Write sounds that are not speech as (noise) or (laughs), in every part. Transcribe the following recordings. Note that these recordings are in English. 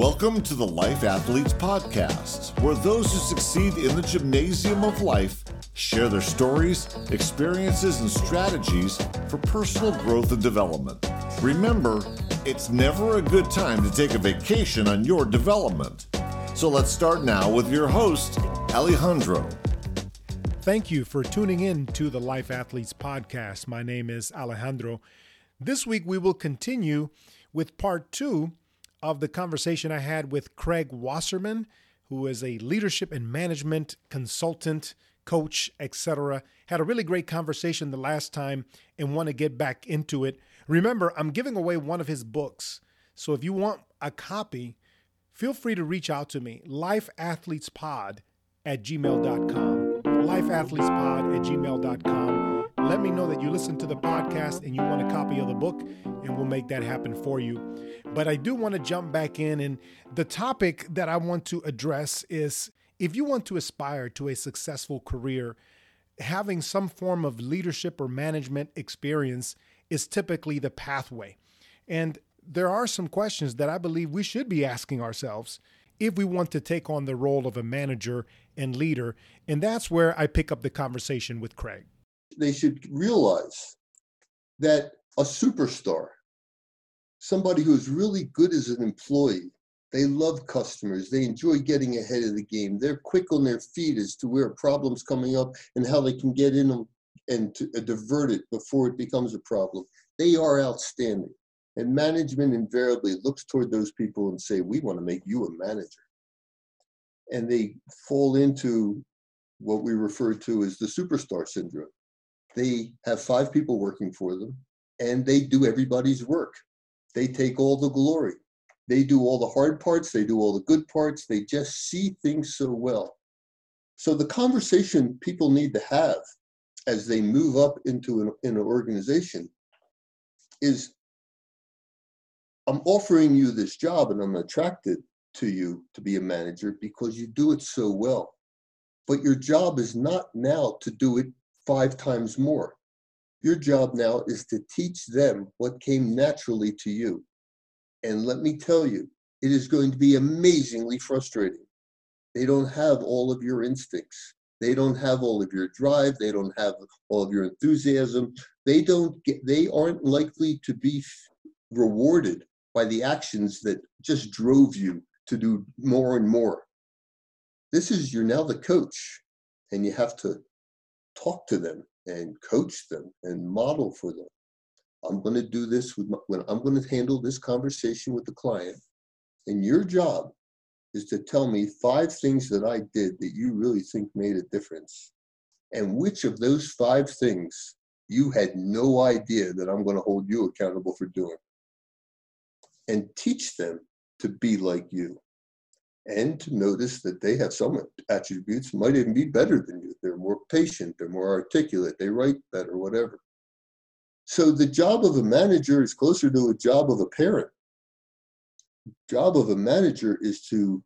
Welcome to the Life Athletes Podcast, where those who succeed in the gymnasium of life share their stories, experiences, and strategies for personal growth and development. Remember, it's never a good time to take a vacation on your development. So let's start now with your host, Alejandro. Thank you for tuning in to the Life Athletes Podcast. My name is Alejandro. This week we will continue with part two of the conversation I had with Craig Wasserman, who is a leadership and management consultant, coach, etc. Had a really great conversation the last time and want to get back into it. Remember, I'm giving away one of his books. So if you want a copy, feel free to reach out to me, lifeathletespod at gmail.com. Lifeathletespod at gmail.com let me know that you listen to the podcast and you want a copy of the book, and we'll make that happen for you. But I do want to jump back in, and the topic that I want to address is if you want to aspire to a successful career, having some form of leadership or management experience is typically the pathway. And there are some questions that I believe we should be asking ourselves if we want to take on the role of a manager and leader. And that's where I pick up the conversation with Craig they should realize that a superstar, somebody who's really good as an employee, they love customers, they enjoy getting ahead of the game, they're quick on their feet as to where problem's coming up and how they can get in them and to, uh, divert it before it becomes a problem. They are outstanding. And management invariably looks toward those people and say, we want to make you a manager. And they fall into what we refer to as the superstar syndrome they have five people working for them and they do everybody's work. They take all the glory. They do all the hard parts, they do all the good parts, they just see things so well. So, the conversation people need to have as they move up into an, in an organization is I'm offering you this job and I'm attracted to you to be a manager because you do it so well. But your job is not now to do it five times more. Your job now is to teach them what came naturally to you. And let me tell you, it is going to be amazingly frustrating. They don't have all of your instincts. They don't have all of your drive. They don't have all of your enthusiasm. They don't get, they aren't likely to be rewarded by the actions that just drove you to do more and more. This is you're now the coach and you have to talk to them and coach them and model for them. I'm going to do this with my, when I'm going to handle this conversation with the client. And your job is to tell me five things that I did that you really think made a difference. And which of those five things you had no idea that I'm going to hold you accountable for doing. And teach them to be like you and to notice that they have some attributes might even be better than you. They're more patient, they're more articulate, they write better, whatever. So the job of a manager is closer to a job of a parent. Job of a manager is to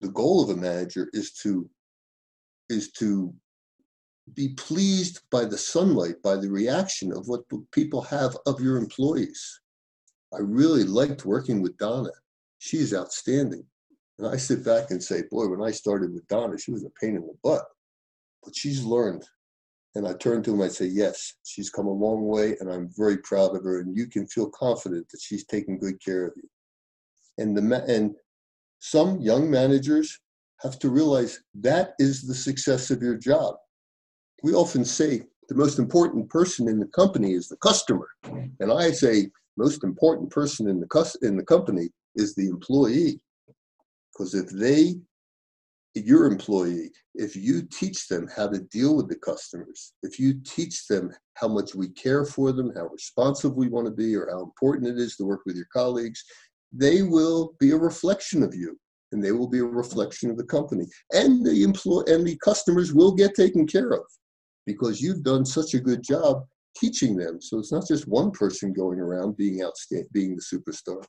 the goal of a manager is to is to be pleased by the sunlight, by the reaction of what people have of your employees. I really liked working with Donna she's outstanding. And I sit back and say, boy, when I started with Donna, she was a pain in the butt, but she's learned. And I turn to him, I say, yes, she's come a long way, and I'm very proud of her. And you can feel confident that she's taking good care of you. And the and some young managers have to realize that is the success of your job. We often say the most important person in the company is the customer, and I say most important person in the in the company is the employee. Because if they, your employee, if you teach them how to deal with the customers, if you teach them how much we care for them, how responsive we want to be, or how important it is to work with your colleagues, they will be a reflection of you and they will be a reflection of the company. And the employee and the customers will get taken care of because you've done such a good job teaching them. So it's not just one person going around being outstanding, being the superstar.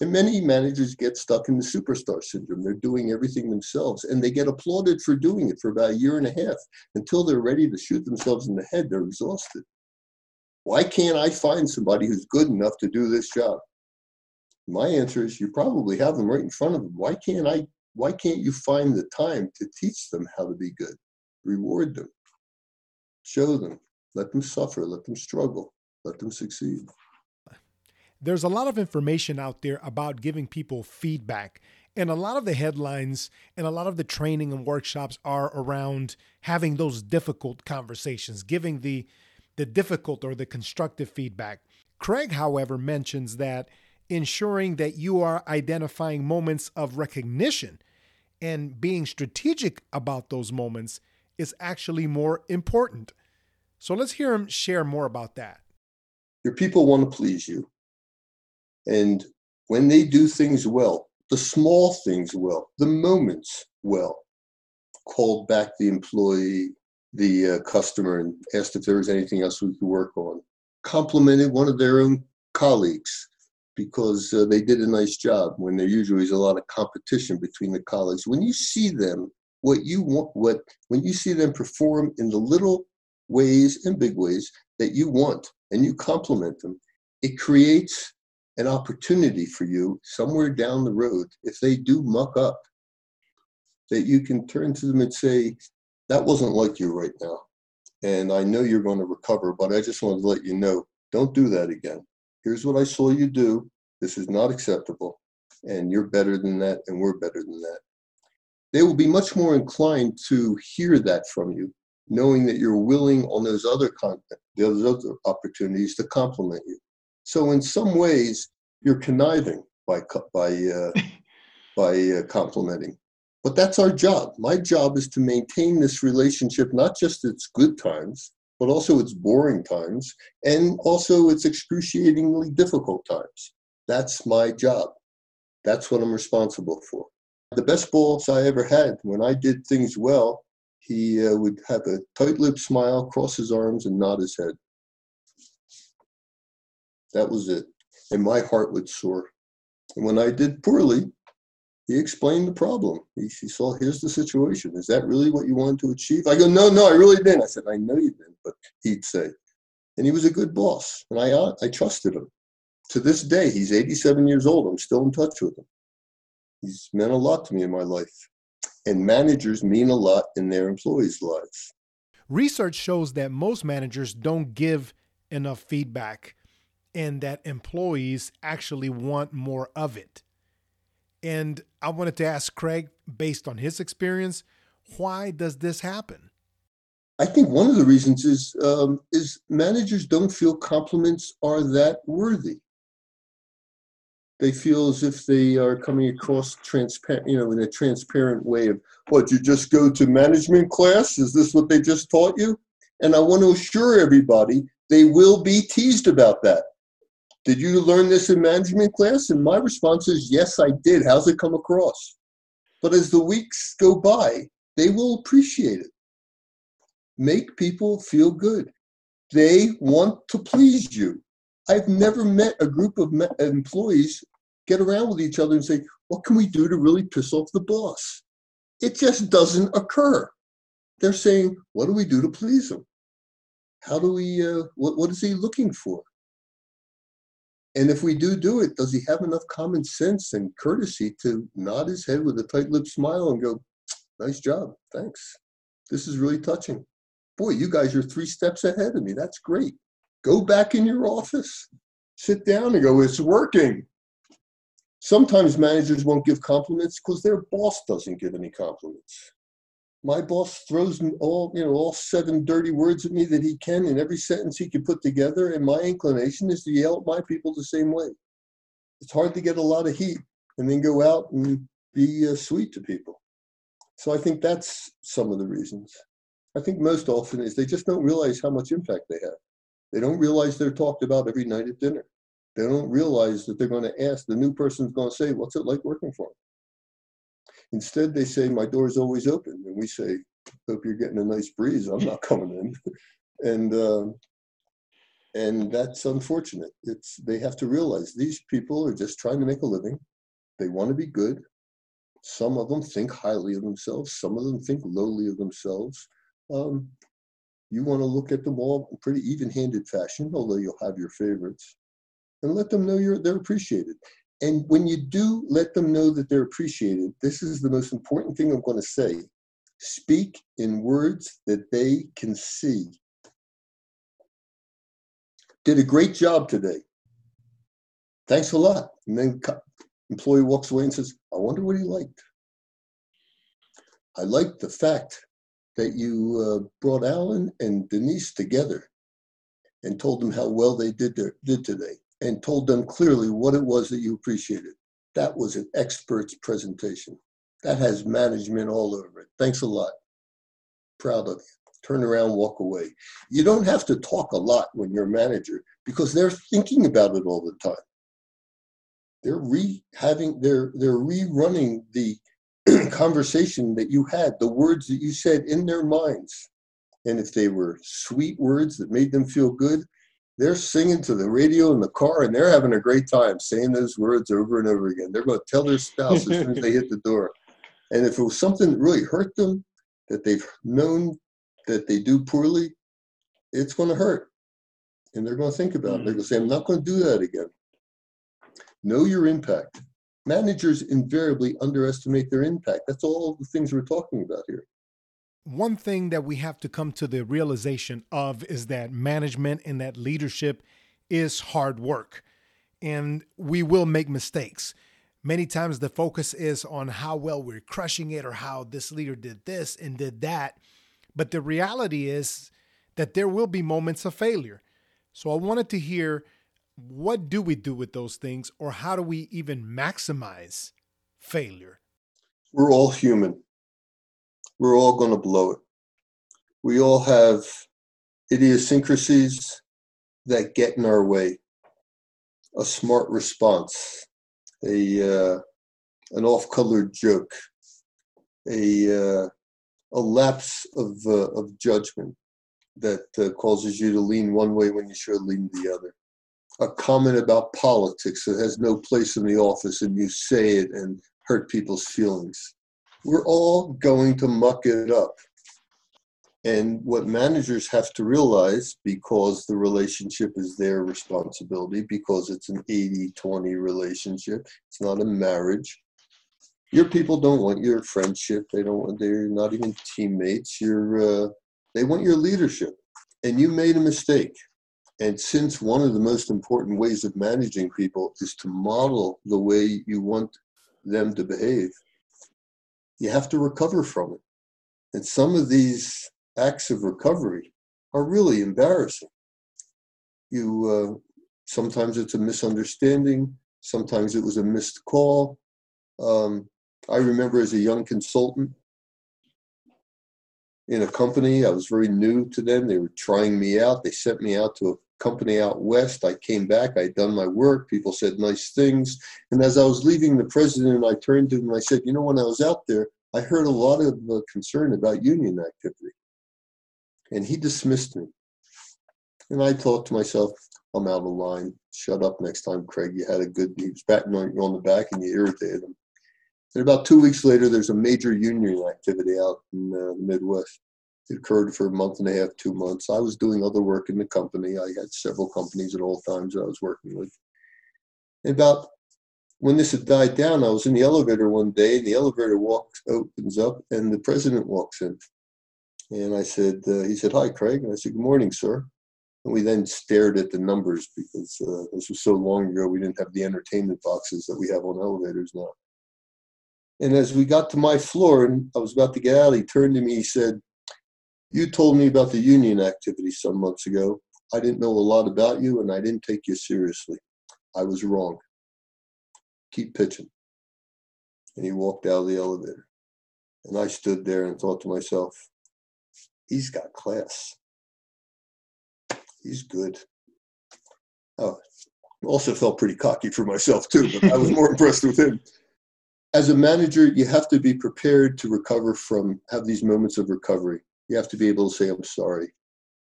And many managers get stuck in the superstar syndrome. They're doing everything themselves and they get applauded for doing it for about a year and a half until they're ready to shoot themselves in the head. They're exhausted. Why can't I find somebody who's good enough to do this job? My answer is you probably have them right in front of them. Why can't I? Why can't you find the time to teach them how to be good? Reward them, show them, let them suffer, let them struggle, let them succeed. There's a lot of information out there about giving people feedback. And a lot of the headlines and a lot of the training and workshops are around having those difficult conversations, giving the the difficult or the constructive feedback. Craig, however, mentions that ensuring that you are identifying moments of recognition and being strategic about those moments is actually more important. So let's hear him share more about that. Your people want to please you. And when they do things well, the small things well, the moments well, called back the employee, the uh, customer, and asked if there was anything else we could work on, complimented one of their own colleagues because uh, they did a nice job when there usually is a lot of competition between the colleagues. When you see them, what you want, what when you see them perform in the little ways and big ways that you want, and you compliment them, it creates an opportunity for you somewhere down the road if they do muck up that you can turn to them and say that wasn't like you right now and i know you're going to recover but i just wanted to let you know don't do that again. Here's what i saw you do. This is not acceptable and you're better than that and we're better than that. They will be much more inclined to hear that from you knowing that you're willing on those other content those other opportunities to compliment you so in some ways, you're conniving by by uh, (laughs) by uh, complimenting. But that's our job. My job is to maintain this relationship, not just its good times, but also its boring times, and also its excruciatingly difficult times. That's my job. That's what I'm responsible for. The best boss I ever had, when I did things well, he uh, would have a tight lipped smile, cross his arms, and nod his head. That was it. And my heart would soar. And when I did poorly, he explained the problem. He, he saw, here's the situation. Is that really what you wanted to achieve? I go, no, no, I really didn't. I said, I know you didn't, but he'd say. And he was a good boss, and I, uh, I trusted him. To this day, he's 87 years old. I'm still in touch with him. He's meant a lot to me in my life. And managers mean a lot in their employees' lives. Research shows that most managers don't give enough feedback and that employees actually want more of it. And I wanted to ask Craig, based on his experience, why does this happen? I think one of the reasons is um, is managers don't feel compliments are that worthy. They feel as if they are coming across transparent, you know, in a transparent way of what you just go to management class. Is this what they just taught you? And I want to assure everybody they will be teased about that. Did you learn this in management class? And my response is, yes, I did. How's it come across? But as the weeks go by, they will appreciate it. Make people feel good. They want to please you. I've never met a group of employees get around with each other and say, What can we do to really piss off the boss? It just doesn't occur. They're saying, What do we do to please him? How do we, uh, what, what is he looking for? And if we do do it, does he have enough common sense and courtesy to nod his head with a tight lipped smile and go, nice job, thanks. This is really touching. Boy, you guys are three steps ahead of me. That's great. Go back in your office, sit down and go, it's working. Sometimes managers won't give compliments because their boss doesn't give any compliments my boss throws all you know all seven dirty words at me that he can in every sentence he can put together and my inclination is to yell at my people the same way. It's hard to get a lot of heat and then go out and be uh, sweet to people. So i think that's some of the reasons. I think most often is they just don't realize how much impact they have. They don't realize they're talked about every night at dinner. They don't realize that they're going to ask the new person's going to say what's it like working for them Instead, they say, My door's always open. And we say, Hope you're getting a nice breeze. I'm not coming in. and, um, and that's unfortunate. It's, they have to realize these people are just trying to make a living. They want to be good. Some of them think highly of themselves, some of them think lowly of themselves. Um, you want to look at them all in pretty even handed fashion, although you'll have your favorites, and let them know you're, they're appreciated. And when you do let them know that they're appreciated, this is the most important thing I'm going to say. Speak in words that they can see. Did a great job today. Thanks a lot. And then employee walks away and says, I wonder what he liked. I liked the fact that you uh, brought Alan and Denise together and told them how well they did their, did today and told them clearly what it was that you appreciated. That was an expert's presentation. That has management all over it. Thanks a lot. Proud of you. Turn around, walk away. You don't have to talk a lot when you're a manager because they're thinking about it all the time. They're re having they're they're rerunning the (clears throat) conversation that you had, the words that you said in their minds. And if they were sweet words that made them feel good, they're singing to the radio in the car and they're having a great time saying those words over and over again. They're going to tell their spouse as soon as they hit the door. And if it was something that really hurt them, that they've known that they do poorly, it's going to hurt. And they're going to think about it. They're going to say, I'm not going to do that again. Know your impact. Managers invariably underestimate their impact. That's all the things we're talking about here one thing that we have to come to the realization of is that management and that leadership is hard work and we will make mistakes. Many times the focus is on how well we're crushing it or how this leader did this and did that. But the reality is that there will be moments of failure. So I wanted to hear what do we do with those things or how do we even maximize failure? We're all human we're all going to blow it. We all have idiosyncrasies that get in our way. A smart response, a uh, an off-color joke, a uh, a lapse of uh, of judgment that uh, causes you to lean one way when you should lean the other. A comment about politics that has no place in the office, and you say it and hurt people's feelings we're all going to muck it up. And what managers have to realize, because the relationship is their responsibility, because it's an 80 20 relationship, it's not a marriage. Your people don't want your friendship. They don't want, they're not even teammates. You're, uh, they want your leadership. And you made a mistake. And since one of the most important ways of managing people is to model the way you want them to behave, you have to recover from it. And some of these acts of recovery are really embarrassing. You uh, sometimes it's a misunderstanding, sometimes it was a missed call. Um, I remember as a young consultant in a company, I was very new to them. They were trying me out. They sent me out to company out west. I came back, I'd done my work, people said nice things. And as I was leaving the president, I turned to him and I said, You know, when I was out there, I heard a lot of uh, concern about union activity. And he dismissed me. And I thought to myself, I'm out of line. Shut up next time, Craig. You had a good, he was patting on you on the back and you irritated him. And about two weeks later, there's a major union activity out in uh, the Midwest. It occurred for a month and a half, two months. I was doing other work in the company. I had several companies at all times I was working with. And about when this had died down, I was in the elevator one day, and the elevator walks opens up, and the president walks in. And I said, uh, he said, "Hi, Craig." And I said, "Good morning, sir." And we then stared at the numbers because uh, this was so long ago. We didn't have the entertainment boxes that we have on elevators now. And as we got to my floor and I was about to get out, he turned to me. He said, you told me about the union activity some months ago. I didn't know a lot about you and I didn't take you seriously. I was wrong. Keep pitching. And he walked out of the elevator. And I stood there and thought to myself, he's got class. He's good. Oh, also felt pretty cocky for myself too, but I was more (laughs) impressed with him. As a manager, you have to be prepared to recover from, have these moments of recovery you have to be able to say, I'm sorry.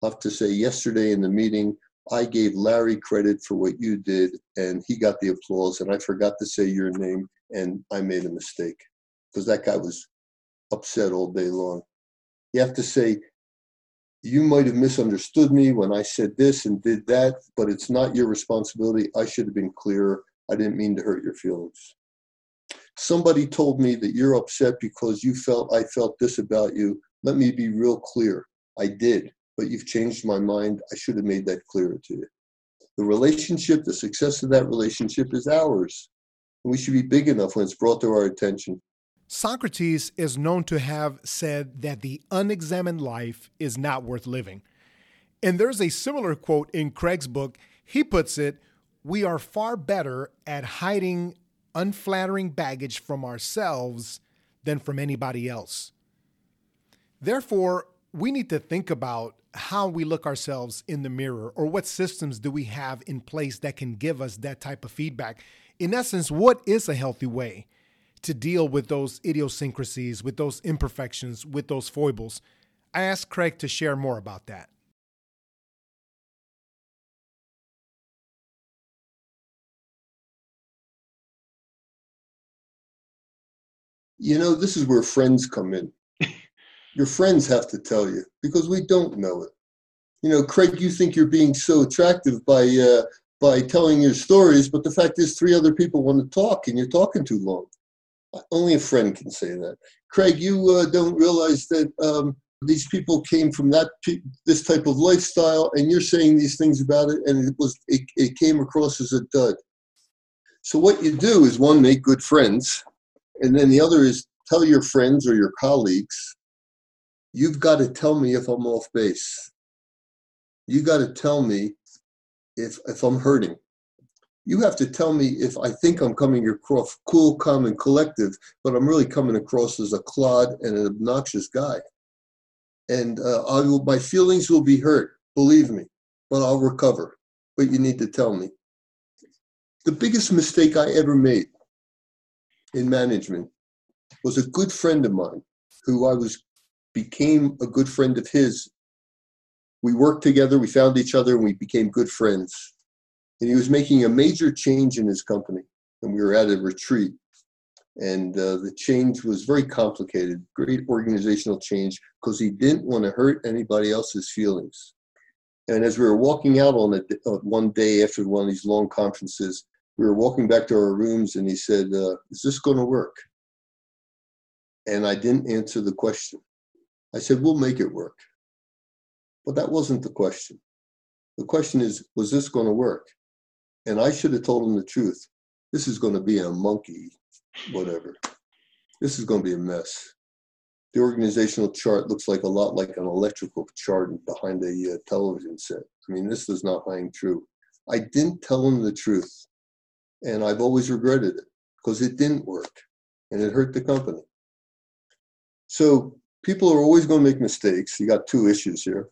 I have to say, yesterday in the meeting, I gave Larry credit for what you did, and he got the applause, and I forgot to say your name, and I made a mistake because that guy was upset all day long. You have to say, you might have misunderstood me when I said this and did that, but it's not your responsibility. I should have been clearer. I didn't mean to hurt your feelings. Somebody told me that you're upset because you felt I felt this about you. Let me be real clear. I did, but you've changed my mind. I should have made that clearer to you. The relationship, the success of that relationship is ours. And we should be big enough when it's brought to our attention. Socrates is known to have said that the unexamined life is not worth living. And there's a similar quote in Craig's book. He puts it, We are far better at hiding unflattering baggage from ourselves than from anybody else. Therefore, we need to think about how we look ourselves in the mirror or what systems do we have in place that can give us that type of feedback. In essence, what is a healthy way to deal with those idiosyncrasies, with those imperfections, with those foibles? I asked Craig to share more about that. You know, this is where friends come in. Your friends have to tell you because we don't know it. You know, Craig, you think you're being so attractive by uh, by telling your stories, but the fact is, three other people want to talk, and you're talking too long. Only a friend can say that. Craig, you uh, don't realize that um, these people came from that this type of lifestyle, and you're saying these things about it, and it was it, it came across as a dud. So what you do is one, make good friends, and then the other is tell your friends or your colleagues, you've got to tell me if I'm off base. You got to tell me if if I'm hurting. You have to tell me if I think I'm coming across cool, calm, and collective, but I'm really coming across as a clod and an obnoxious guy. And uh, I will, my feelings will be hurt, believe me, but I'll recover. But you need to tell me. The biggest mistake I ever made in management was a good friend of mine who I was became a good friend of his. We worked together, we found each other, and we became good friends. And he was making a major change in his company, and we were at a retreat. And uh, the change was very complicated, great organizational change, because he didn't want to hurt anybody else's feelings. And as we were walking out on it uh, one day after one of these long conferences, we were walking back to our rooms and he said, uh, Is this going to work? And I didn't answer the question. I said, We'll make it work. But that wasn't the question. The question is, Was this going to work? And I should have told him the truth. This is going to be a monkey, whatever. This is going to be a mess. The organizational chart looks like a lot like an electrical chart behind a uh, television set. I mean, this does not hang true. I didn't tell him the truth. And I've always regretted it because it didn't work and it hurt the company. So people are always going to make mistakes. You got two issues here.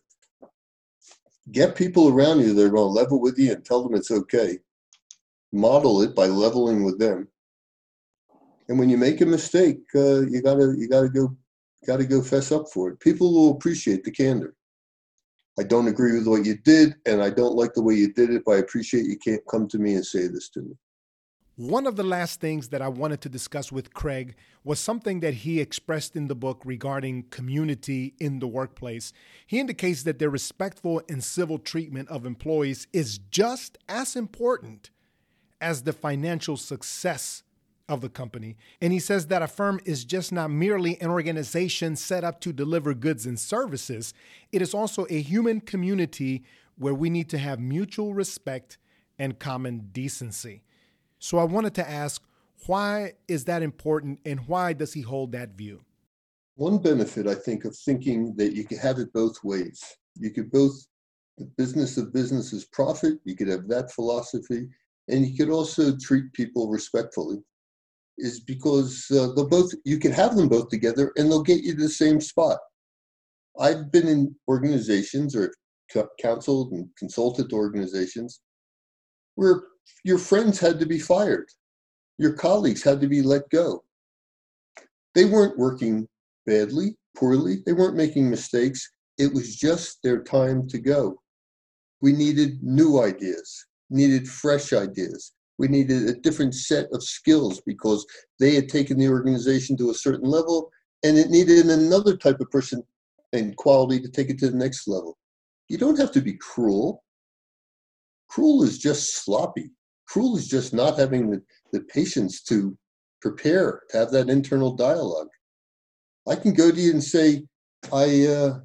Get people around you that are going to level with you and tell them it's okay. Model it by leveling with them. And when you make a mistake, uh, you gotta you gotta go gotta go fess up for it. People will appreciate the candor. I don't agree with what you did, and I don't like the way you did it, but I appreciate you can't come to me and say this to me. One of the last things that I wanted to discuss with Craig was something that he expressed in the book regarding community in the workplace. He indicates that the respectful and civil treatment of employees is just as important as the financial success of the company. And he says that a firm is just not merely an organization set up to deliver goods and services, it is also a human community where we need to have mutual respect and common decency. So I wanted to ask, why is that important and why does he hold that view? One benefit, I think, of thinking that you can have it both ways. You could both, the business of business is profit, you could have that philosophy, and you could also treat people respectfully, is because uh, they'll both, you can have them both together and they'll get you to the same spot. I've been in organizations or counseled and consulted organizations where your friends had to be fired. Your colleagues had to be let go. They weren't working badly, poorly. They weren't making mistakes. It was just their time to go. We needed new ideas, needed fresh ideas. We needed a different set of skills because they had taken the organization to a certain level and it needed another type of person and quality to take it to the next level. You don't have to be cruel. Cruel is just sloppy. Cruel is just not having the, the patience to prepare, to have that internal dialogue. I can go to you and say, I, uh,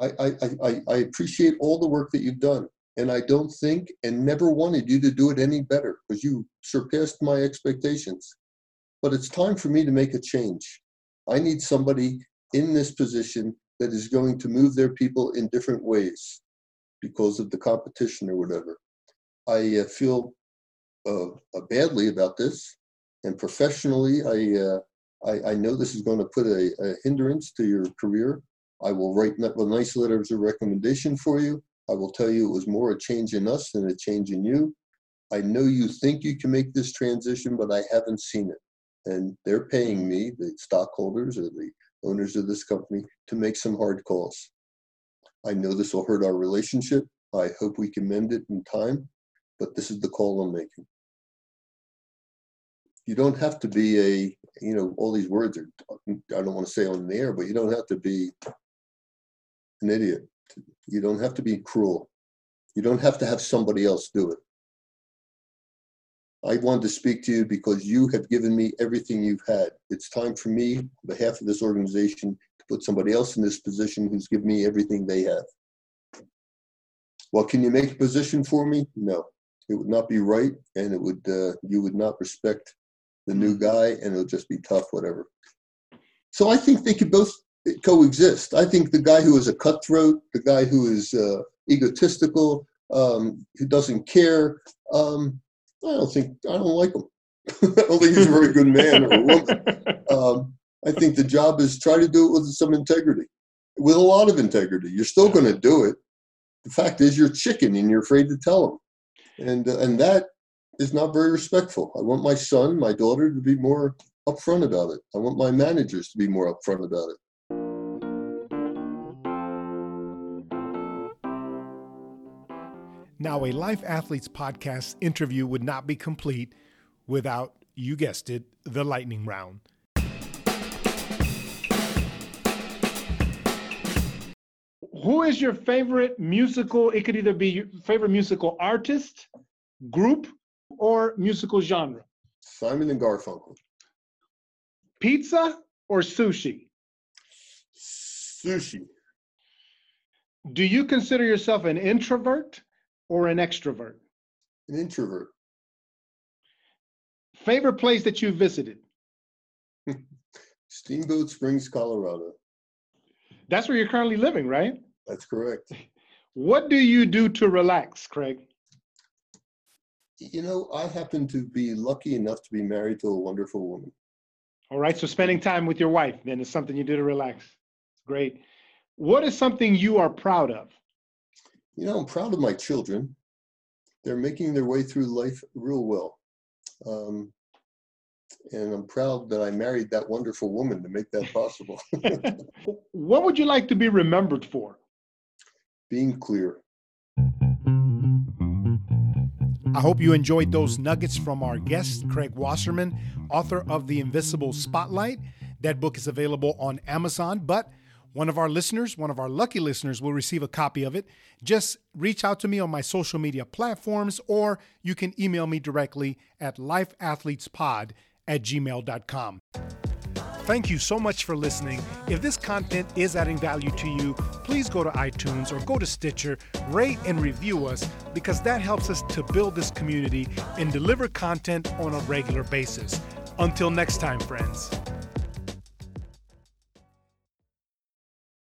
I, I, I, I appreciate all the work that you've done. And I don't think and never wanted you to do it any better because you surpassed my expectations. But it's time for me to make a change. I need somebody in this position that is going to move their people in different ways because of the competition or whatever. I uh, feel uh, uh, badly about this, and professionally, I, I, I know this is going to put a, a, hindrance to your career. I will write a nice letters of recommendation for you. I will tell you it was more a change in us than a change in you. I know you think you can make this transition, but I haven't seen it. And they're paying me, the stockholders or the owners of this company, to make some hard calls. I know this will hurt our relationship. I hope we can mend it in time, but this is the call I'm making. You don't have to be a, you know, all these words are, I don't want to say on the air, but you don't have to be an idiot. You don't have to be cruel. You don't have to have somebody else do it. I wanted to speak to you because you have given me everything you've had. It's time for me, on behalf of this organization, to put somebody else in this position who's given me everything they have. Well, can you make a position for me? No, it would not be right, and it would uh, you would not respect the new guy, and it'll just be tough, whatever. So I think they could both coexist. I think the guy who is a cutthroat, the guy who is uh, egotistical, um, who doesn't care, um, I don't think I don't like him. (laughs) I don't think he's a very good man or a woman. (laughs) Um, I think the job is try to do it with some integrity, with a lot of integrity. You're still going to do it. The fact is, you're chicken and you're afraid to tell them, and uh, and that is not very respectful. I want my son, my daughter, to be more upfront about it. I want my managers to be more upfront about it. Now, a Life Athletes podcast interview would not be complete without, you guessed it, the lightning round. Who is your favorite musical? It could either be your favorite musical artist, group, or musical genre. Simon and Garfunkel. Pizza or sushi? Sushi. Do you consider yourself an introvert or an extrovert? An introvert. Favorite place that you've visited? (laughs) Steamboat Springs, Colorado. That's where you're currently living, right? That's correct. What do you do to relax, Craig? You know, I happen to be lucky enough to be married to a wonderful woman. All right, so spending time with your wife then is something you do to relax. Great. What is something you are proud of? You know, I'm proud of my children. They're making their way through life real well. Um, and I'm proud that I married that wonderful woman to make that possible. (laughs) what would you like to be remembered for? Being clear. I hope you enjoyed those nuggets from our guest, Craig Wasserman, author of The Invisible Spotlight. That book is available on Amazon, but one of our listeners, one of our lucky listeners, will receive a copy of it. Just reach out to me on my social media platforms, or you can email me directly at lifeathletespod at gmail.com. Thank you so much for listening. If this content is adding value to you, please go to iTunes or go to Stitcher, rate and review us because that helps us to build this community and deliver content on a regular basis. Until next time, friends.